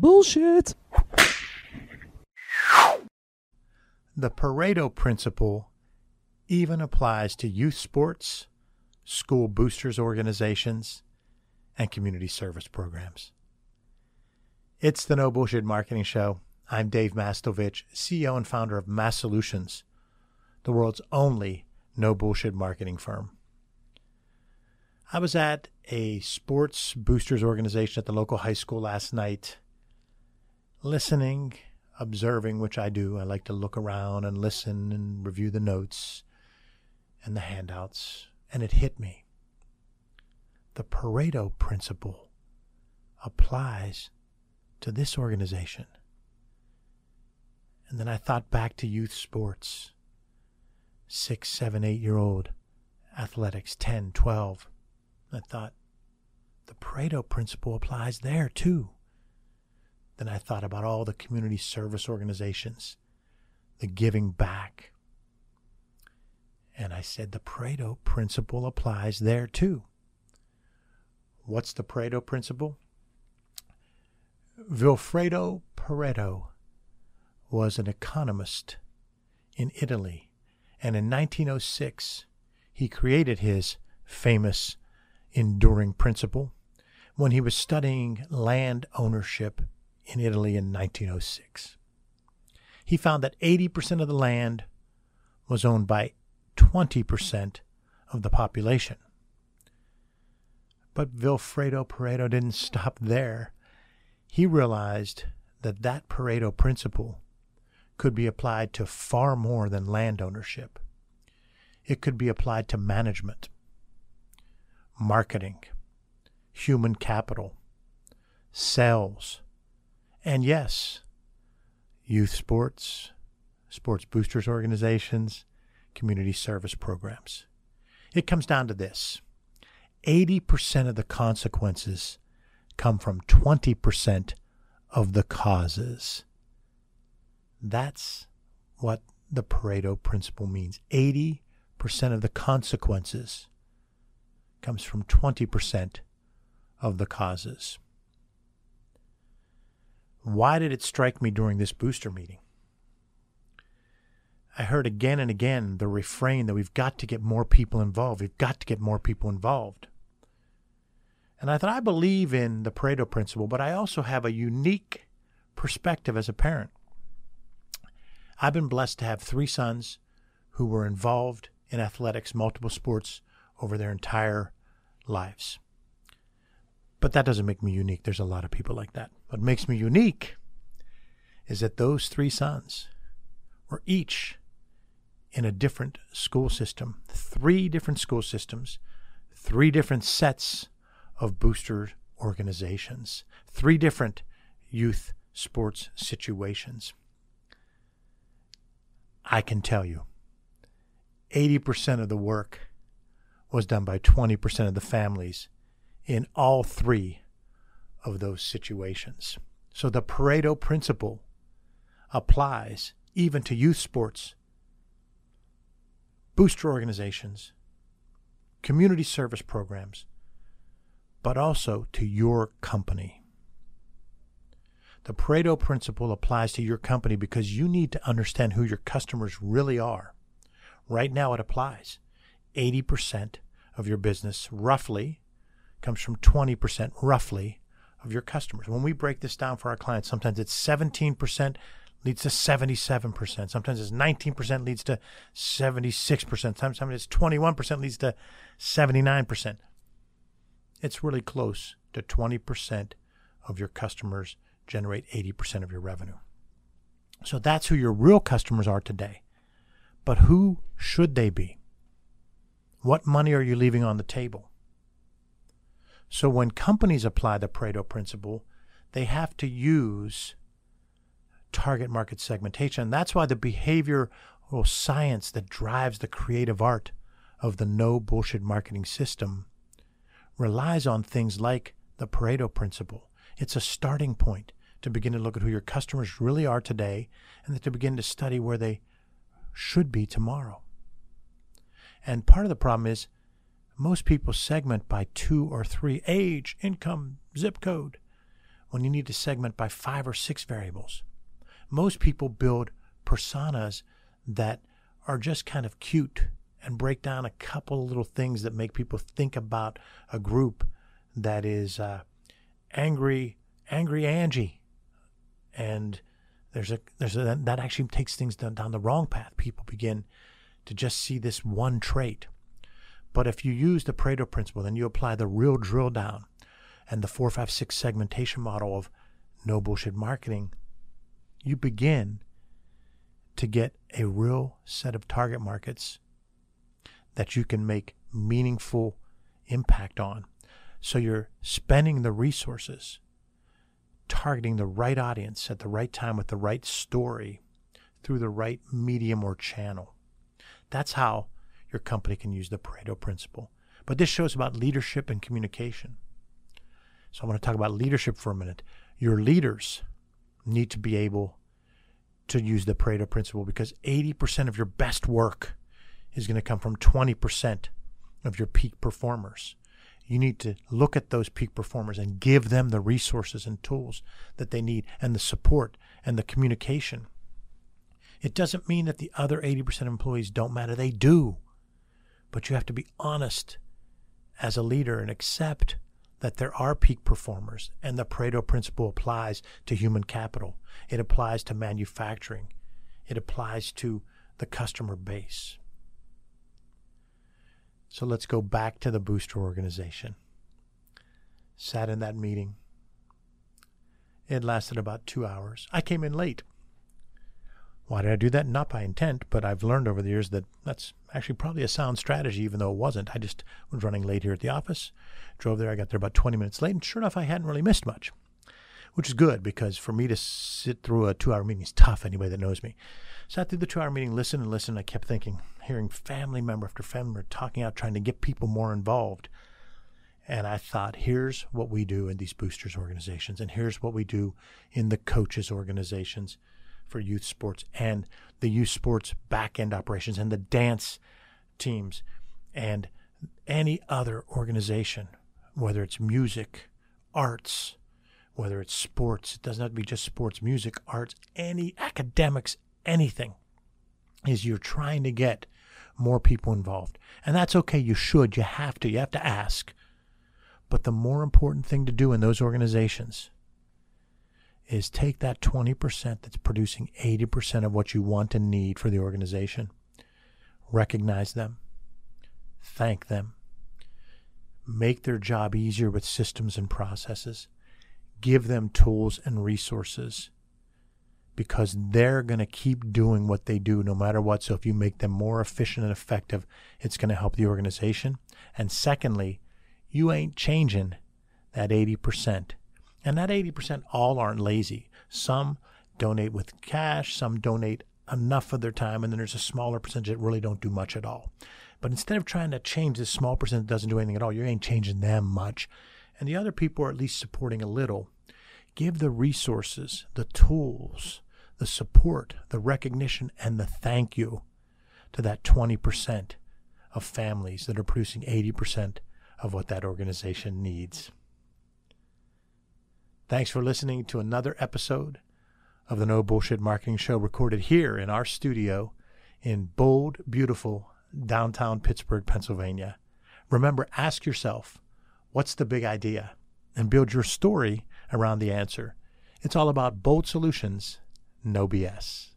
Bullshit. The Pareto principle even applies to youth sports, school boosters organizations, and community service programs. It's the No Bullshit Marketing Show. I'm Dave Mastovich, CEO and founder of Mass Solutions, the world's only no bullshit marketing firm. I was at a sports boosters organization at the local high school last night, listening, observing, which I do. I like to look around and listen and review the notes and the handouts, and it hit me. The Pareto principle applies to this organization. And then I thought back to youth sports six, seven, eight year old athletics, 10, 12. I thought the Pareto principle applies there too. Then I thought about all the community service organizations, the giving back. And I said the Pareto principle applies there too. What's the Pareto principle? Vilfredo Pareto was an economist in Italy, and in 1906 he created his famous enduring principle when he was studying land ownership in Italy in 1906. He found that 80% of the land was owned by 20% of the population. But Vilfredo Pareto didn't stop there. He realized that that Pareto principle could be applied to far more than land ownership. It could be applied to management, marketing, human capital, sales, and yes, youth sports, sports boosters organizations, community service programs. It comes down to this 80% of the consequences come from 20% of the causes. That's what the Pareto principle means. 80% of the consequences comes from 20% of the causes. Why did it strike me during this booster meeting? I heard again and again the refrain that we've got to get more people involved. We've got to get more people involved. And I thought, I believe in the Pareto principle, but I also have a unique perspective as a parent. I've been blessed to have three sons who were involved in athletics, multiple sports over their entire lives. But that doesn't make me unique. There's a lot of people like that. What makes me unique is that those three sons were each in a different school system, three different school systems, three different sets of booster organizations, three different youth sports situations. I can tell you 80% of the work was done by 20% of the families in all three of those situations. So the Pareto principle applies even to youth sports, booster organizations, community service programs, but also to your company. The Pareto principle applies to your company because you need to understand who your customers really are. Right now, it applies. 80% of your business, roughly, comes from 20%, roughly, of your customers. When we break this down for our clients, sometimes it's 17% leads to 77%. Sometimes it's 19% leads to 76%. Sometimes it's 21% leads to 79%. It's really close to 20% of your customers generate 80% of your revenue. So that's who your real customers are today. But who should they be? What money are you leaving on the table? So when companies apply the Pareto principle, they have to use target market segmentation. That's why the behavioral science that drives the creative art of the no bullshit marketing system relies on things like the Pareto principle. It's a starting point to begin to look at who your customers really are today and to begin to study where they should be tomorrow. And part of the problem is most people segment by two or three age, income, zip code. when you need to segment by five or six variables. Most people build personas that are just kind of cute and break down a couple little things that make people think about a group that is uh, angry, angry Angie, and there's a there's a that actually takes things down, down the wrong path. People begin to just see this one trait. But if you use the Pareto principle, then you apply the real drill down and the four, five, six segmentation model of no bullshit marketing, you begin to get a real set of target markets that you can make meaningful impact on. So you're spending the resources targeting the right audience at the right time with the right story through the right medium or channel. That's how your company can use the Pareto principle. But this shows about leadership and communication. So I want to talk about leadership for a minute. Your leaders need to be able to use the Pareto principle because 80% of your best work is going to come from 20% of your peak performers. You need to look at those peak performers and give them the resources and tools that they need and the support and the communication. It doesn't mean that the other 80% of employees don't matter. They do. But you have to be honest as a leader and accept that there are peak performers, and the Pareto principle applies to human capital. It applies to manufacturing. It applies to the customer base. So let's go back to the booster organization. Sat in that meeting. It lasted about two hours. I came in late. Why did I do that? Not by intent, but I've learned over the years that that's actually probably a sound strategy, even though it wasn't. I just was running late here at the office, drove there. I got there about 20 minutes late, and sure enough, I hadn't really missed much, which is good because for me to sit through a two hour meeting is tough, anybody that knows me. Sat through the two hour meeting, listened and listened. I kept thinking, hearing family member after family member talking out, trying to get people more involved. And I thought, here's what we do in these boosters organizations, and here's what we do in the coaches organizations for youth sports and the youth sports back end operations and the dance teams and any other organization, whether it's music, arts, whether it's sports, it doesn't have to be just sports, music, arts, any academics, anything, is you're trying to get more people involved. And that's okay. You should. You have to. You have to ask. But the more important thing to do in those organizations is take that 20% that's producing 80% of what you want and need for the organization, recognize them, thank them, make their job easier with systems and processes, give them tools and resources because they're going to keep doing what they do no matter what. So if you make them more efficient and effective, it's going to help the organization. And secondly, you ain't changing that 80%. And that 80% all aren't lazy. Some donate with cash, some donate enough of their time, and then there's a smaller percentage that really don't do much at all. But instead of trying to change this small percent that doesn't do anything at all, you ain't changing them much. And the other people are at least supporting a little. Give the resources, the tools, the support, the recognition, and the thank you to that 20% of families that are producing 80% of what that organization needs. Thanks for listening to another episode of the No Bullshit Marketing Show recorded here in our studio in bold, beautiful downtown Pittsburgh, Pennsylvania. Remember, ask yourself, what's the big idea? And build your story around the answer. It's all about bold solutions, no BS.